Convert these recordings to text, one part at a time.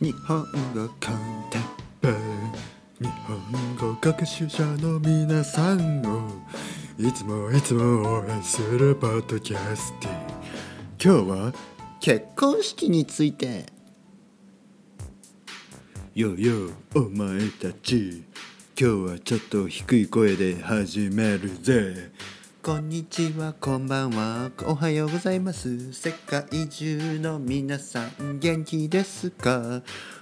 日本語コンテッペ日本語学習者の皆さんをいつもいつも応援するポッドキャスティ今日は結婚式について。よよお前たち。今日はちょっと低い声で始めるぜ。こんにちは、こんばんは、おはようございます。世界中の皆さん、元気ですか？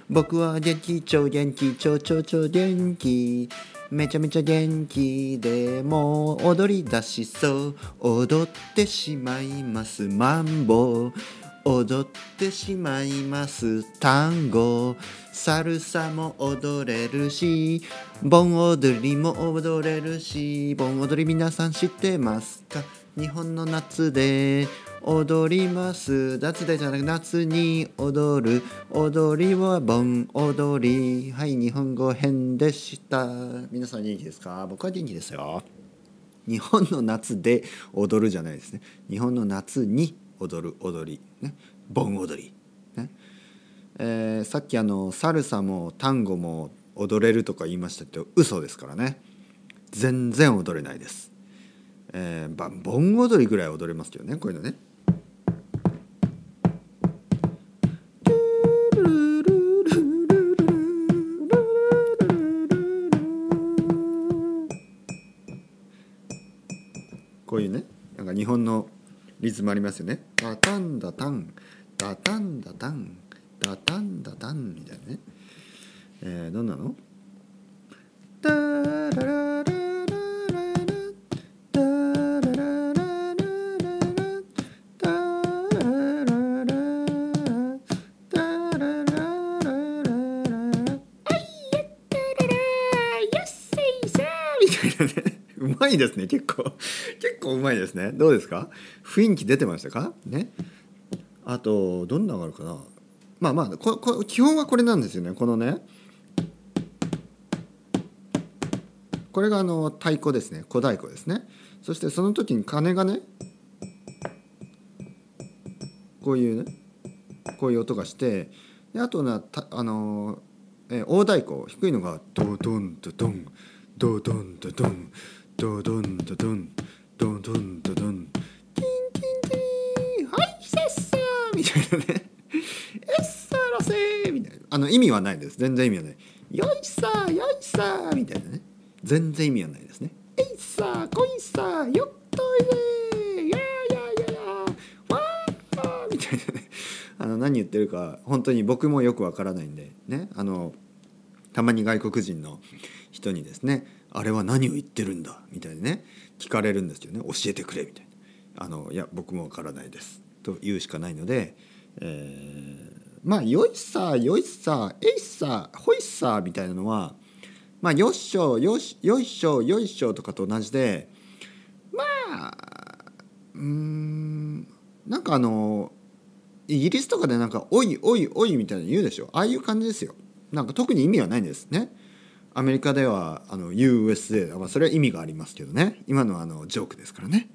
僕は元気、超元気、超超超元気。めちゃめちゃ元気でも踊り出しそう。踊ってしまいます、マンボウ。踊ってしまいます。単語サルサも踊れるし盆踊りも踊れるし盆踊り皆さん知ってますか？日本の夏で踊ります。夏でじゃなく夏に踊る。踊りは盆踊り。はい日本語編でした。皆さん元気ですか？僕は元気ですよ。日本の夏で踊るじゃないですね。日本の夏に踊る踊りね。盆踊り。ね。えーさっきあのサルサもタンゴも踊れるとか言いましたけど嘘ですからね。全然踊れないです、えー盆踊りぐらい踊れますけどねこういうのね。こういうねなんか日本のリズムありますよね。ダタンダタンダタンダタンダタンダタンみたいなね。えー、どんなの？ダララララみたいなねまいですね。結構結構うまいですね。どうですか？雰囲気出てましたか？ね。あとどんなのがあるかな？まあまあここ基本はこれなんですよね。このね。これがあの太鼓ですね。小太鼓ですね。そしてその時に鐘がね。こういうね。こういう音がして。であとなたあのえー大太鼓。低いのがドドンドドン。ドドンドドン。ドドンドドンドドンドドンティンティンティンはいせっさーみたいなね。えっさらせーみたいな。あの意味はないです。全然意味はない。よいさーよいさーみたいなね。全然意味はないですね。えいさーこいさーよっといでーやーやーやーやーわーみたいなねあの何言ってるか本当に僕もよくわからないんでねあのたまに外国人の人にですね「あれは何を言ってるんだ」みたいにね聞かれるんですよね教えてくれみたいな「あのいや僕もわからないです」と言うしかないので、えーまあ「よいさよいさえいさほいさ」みたいなのは「まあ、よっしょよしよいしょよいしょ」とかと同じでまあうーんなんかあのイギリスとかでなんか「おいおいおい」みたいなの言うでしょ。ああいう感じですよ。なんか特に意味はないんですね。アメリカではあの USA、まあ、それは意味がありますけどね。今のはあのジョークですからね。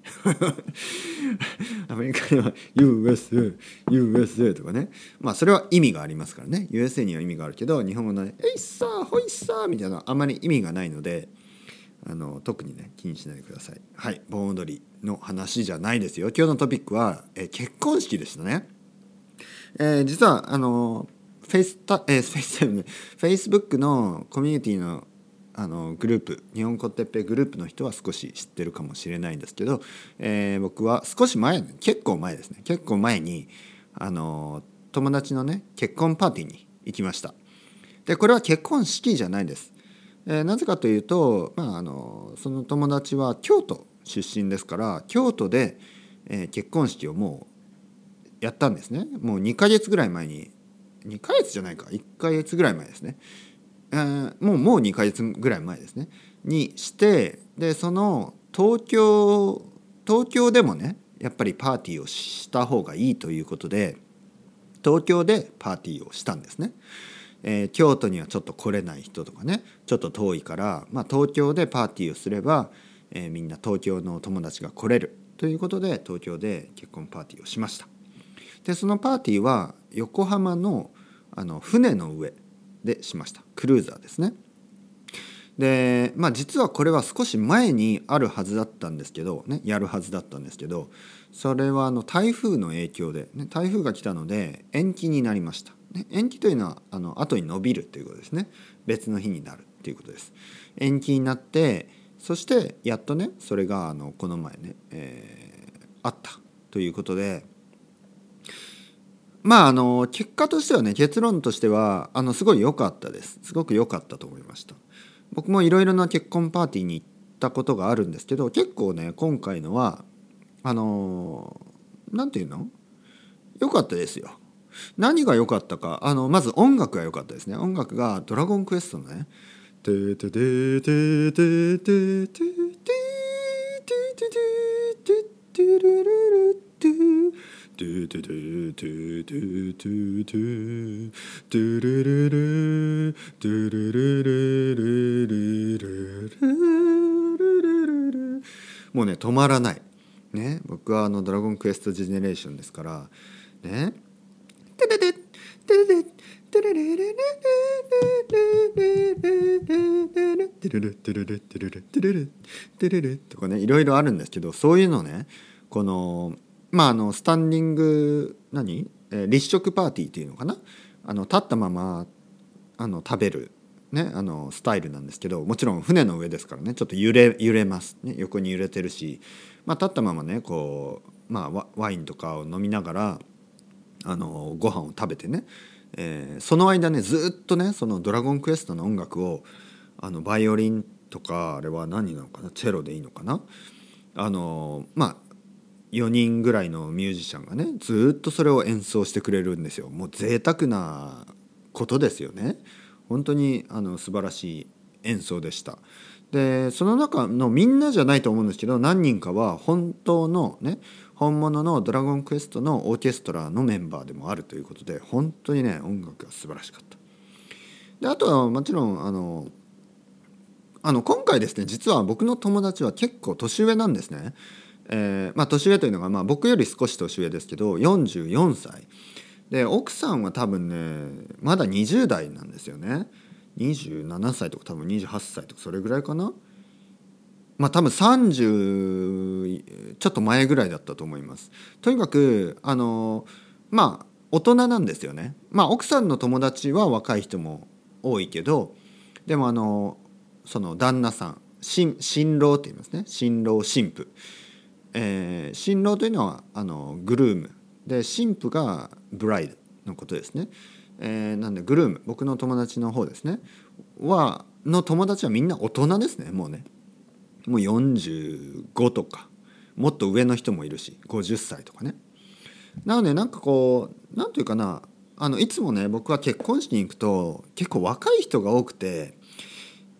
アメリカでは USA USA とかね。まあそれは意味がありますからね。USA には意味があるけど日本語のね「えいっさーほいっさー」みたいなあまり意味がないのであの特にね気にしないでください。はい盆踊りの話じゃないですよ。今日のトピックは、え結婚式でしたね。えー実はあのフェイスタ、えー、フェイスタイムねフェイスブックのコミュニティのあのグループ日本語てっぺグループの人は少し知ってるかもしれないんですけど、えー僕は少し前結構前ですね。結構前にあの友達のね結婚パーティーに行きました。でこれは結婚式じゃないです、えーなぜかというと、まあ、あのその友達は京都出身ですから京都で、えー結婚式をもうやったんですね。もう2ヶ月ぐらい前に2ヶ月じゃないか1ヶ月ぐらい前ですね、えーもうもう2ヶ月ぐらい前ですねにしてでその東京東京でもねやっぱりパーティーをした方がいいということで東京でパーティーをしたんですね。えー京都にはちょっと来れない人とかねちょっと遠いから、まあ、東京でパーティーをすれば、えーみんな東京の友達が来れるということで東京で結婚パーティーをしました。でそのパーティーは横浜のあの船の上でしましたクルーザーですね。でまあ実はこれは少し前にあるはずだったんですけど、ね、やるはずだったんですけどそれはあの台風の影響で、ね、台風が来たので延期になりました。ね、延期というのはあの後に伸びるということですね別の日になるということです。延期になってそしてやっとねそれがあのこの前ね、えー、あったということでまああの結果としてはね結論としてはあのすごい良かったです。すごく良かったと思いました。僕もいろいろな結婚パーティーに行ったことがあるんですけど結構ね今回のはあの何て言うの？良かったですよ。何が良かったかあのまず音楽が良かったですね。音楽が「ドラゴンクエスト」のね「テテテテテテテテテテテテテルルルテトゥトゥトゥトゥトゥトゥトゥトゥルルルトゥルルルルルルルルもうね止まらない。ね。僕はあの「ドラゴンクエストジェネレーション」ですから。ね。テレレテレレテレレレレレレレレレレテレレテレレテレレテレレテレレとかねいろいろあるんですけどそういうのねこのまああのスタンディング何、立食パーティーっていうのかな？あの立ったままあの食べる、ね、あのスタイルなんですけどもちろん船の上ですからねちょっと揺れ揺れます、ね、横に揺れてるし、まあ、立ったままねこう、まあ、ワインとかを飲みながらあのご飯を食べてね、えー、その間ねずっとねその「ドラゴンクエスト」の音楽をあのバイオリンとかあれは何なのかな？チェロでいいのかな？あのまあ4人ぐらいのミュージシャンがねずっとそれを演奏してくれるんですよ。もう贅沢なことですよね。本当にあの素晴らしい演奏でした。でその中のみんなじゃないと思うんですけど何人かは本当のね本物の「ドラゴンクエスト」のオーケストラのメンバーでもあるということで本当にね音楽が素晴らしかった。であとはもちろんあのあの今回ですね実は僕の友達は結構年上なんですね。えーまあ、年上というのが、まあ、僕より少し年上ですけど44歳。で奥さんは多分ねまだ20代なんですよね。27歳とか多分28歳とかそれぐらいかな。まあ多分30ちょっと前ぐらいだったと思います。とにかくあのまあ大人なんですよね。まあ奥さんの友達は若い人も多いけどでもあのその旦那さん新新郎って言いますね。新郎新婦。えー、新郎というのはあのグルーム。で新婦がブライドのことですね、えー、なんでグルーム。僕の友達の方ですね。はの友達はみんな大人ですねもうね。もう45とか。もっと上の人もいるし50歳とかね。なのでなんかこう何て言うかな。あのいつもね僕は結婚式に行くと結構若い人が多くて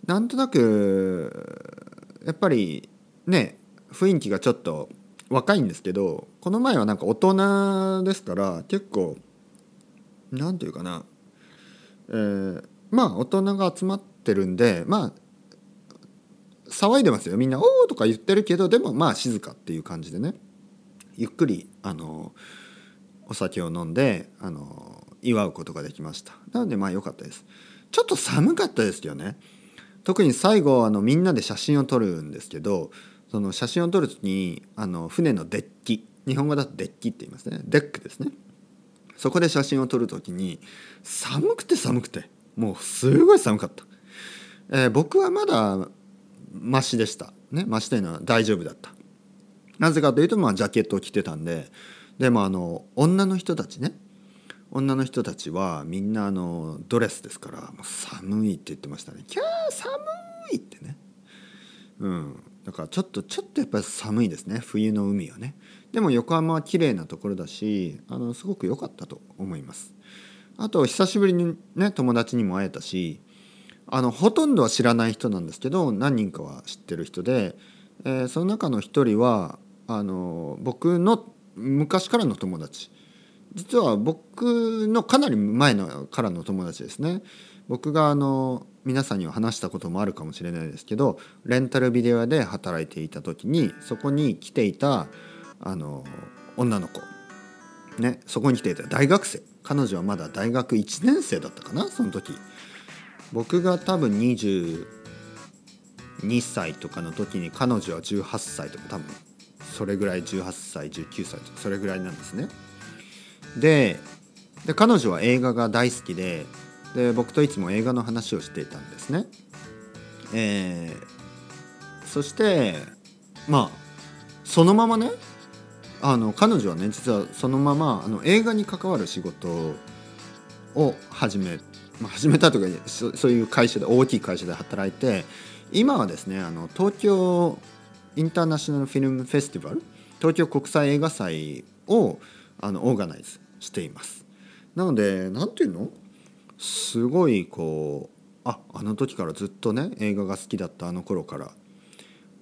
なんとなくやっぱりね雰囲気がちょっと若いんですけどこの前はなんか大人ですから結構何て言うかな、えー、まあ大人が集まってるんでまあ騒いでますよ。みんな「おお!」とか言ってるけどでもまあ静かっていう感じでね。ゆっくりあのお酒を飲んであの祝うことができました。なのでまあ良かったです。ちょっと寒かったですよね。特に最後あのみんなで写真を撮るんですけどその写真を撮る時にあの船のデッキ日本語だとデッキって言いますね。デックですね。そこで写真を撮る時に寒くて寒くてもうすごい寒かった、えー、僕はまだマシでした。ねマシというのは大丈夫だった。なぜかというとまあジャケットを着てたんででもあの女の人たちね。女の人たちはみんなあのドレスですからもう寒いって言ってましたね。キャー寒いってね。うん。だからちょっとちょっとやっぱり寒いですね。冬の海はね。でも横浜は綺麗なところだしあのすごく良かったと思います。あと久しぶりにね友達にも会えたしあのほとんどは知らない人なんですけど何人かは知ってる人で、えー、その中の一人はあの僕の昔からの友達。実は僕のかなり前のからの友達ですね。僕があの皆さんには話したこともあるかもしれないですけどレンタルビデオ屋で働いていた時にそこに来ていたあの女の子。ねそこに来ていた大学生。彼女はまだ大学1年生だったかなその時。僕が多分22歳とかの時に彼女は18歳とか多分それぐらい18歳19歳とかそれぐらいなんですね。でで彼女は映画が大好きでで僕といつも映画の話をしていたんですね。えー、そしてまあそのままねあの彼女はね実はそのままあの映画に関わる仕事を始め、まあ、始めたとかそそういう会社で大きい会社で働いて今はですねあの東京インターナショナルフィルムフェスティバル東京国際映画祭をあのオーガナイズしています。なので何ていうの？すごいこうああの時からずっとね映画が好きだったあの頃から。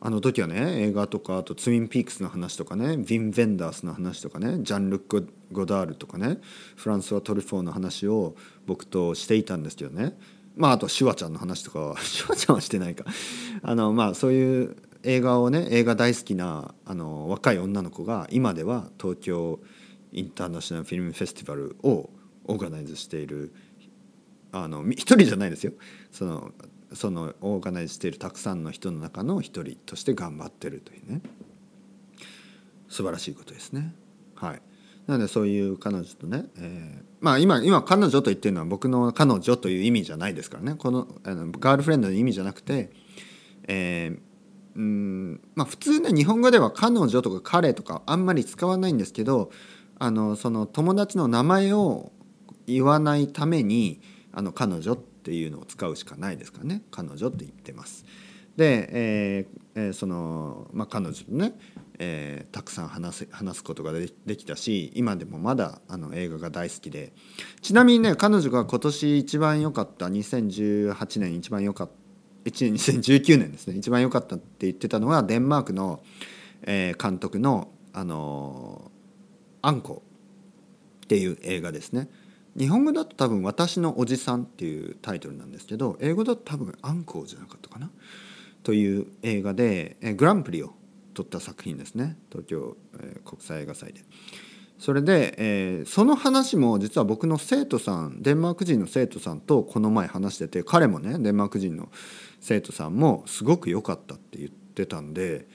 あの時はね映画とかあとツインピークスの話とかねヴィン・ヴェンダースの話とかねジャン・ルック・ゴダールとかねフランスはトルフォーの話を僕としていたんですけどね。まああとシュワちゃんの話とかは シュワちゃんはしてないか。あのまあそういう映画をね映画大好きなあの若い女の子が今では東京インターナショナルフィルムフェスティバルをオーガナイズしているあの一人じゃないですよ。そのそのオーガナイズしているたくさんの人の中の一人として頑張ってるというね。素晴らしいことですね。はい、なのでそういう彼女とね、えー、まあ今今彼女と言ってるのは僕の彼女という意味じゃないですからね。このあのガールフレンドの意味じゃなくて、えー、うんまあ普通ね日本語では彼女とか彼とかあんまり使わないんですけどあのその友達の名前を言わないためにあの彼女っていうのを使うしかないですからね彼女って言ってます。で、えーえ、その、まあ、彼女とね、えー、たくさん話せ話すことがでできたし今でもまだあの映画が大好きでちなみにね彼女が今年一番良かった2018年一番良かった1年2019年ですね一番良かったって言ってたのはデンマークの、えー、監督の「あのー、アンコ」っていう映画ですね。日本語だと多分「私のおじさん」っていうタイトルなんですけど英語だと多分「アンコウ」じゃなかったかな？という映画でグランプリを取った作品ですね。東京、国際映画祭で。それで、えー、その話も実は僕の生徒さんデンマーク人の生徒さんとこの前話してて彼もねデンマーク人の生徒さんもすごく良かったって言ってたんで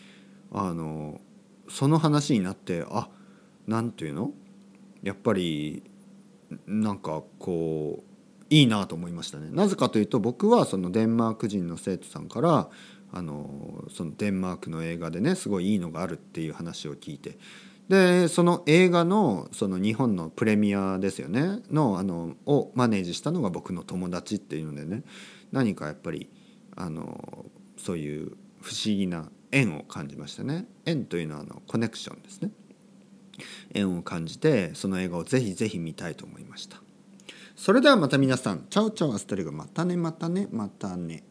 あのその話になってあなんていうの？やっぱりなんかこういいなと思いましたね。なぜかというと僕はそのデンマーク人の生徒さんからあのそのデンマークの映画でねすごいいいのがあるっていう話を聞いてでその映画のその日本のプレミアですよねのあのをマネージしたのが僕の友達っていうのでね何かやっぱりあのそういう不思議な縁を感じましたね縁というのはあのコネクションですね。縁を感じてその映画をぜひぜひ見たいと思いました。それではまた皆さん。チャオチャオアストリゴまたねまたねまたね。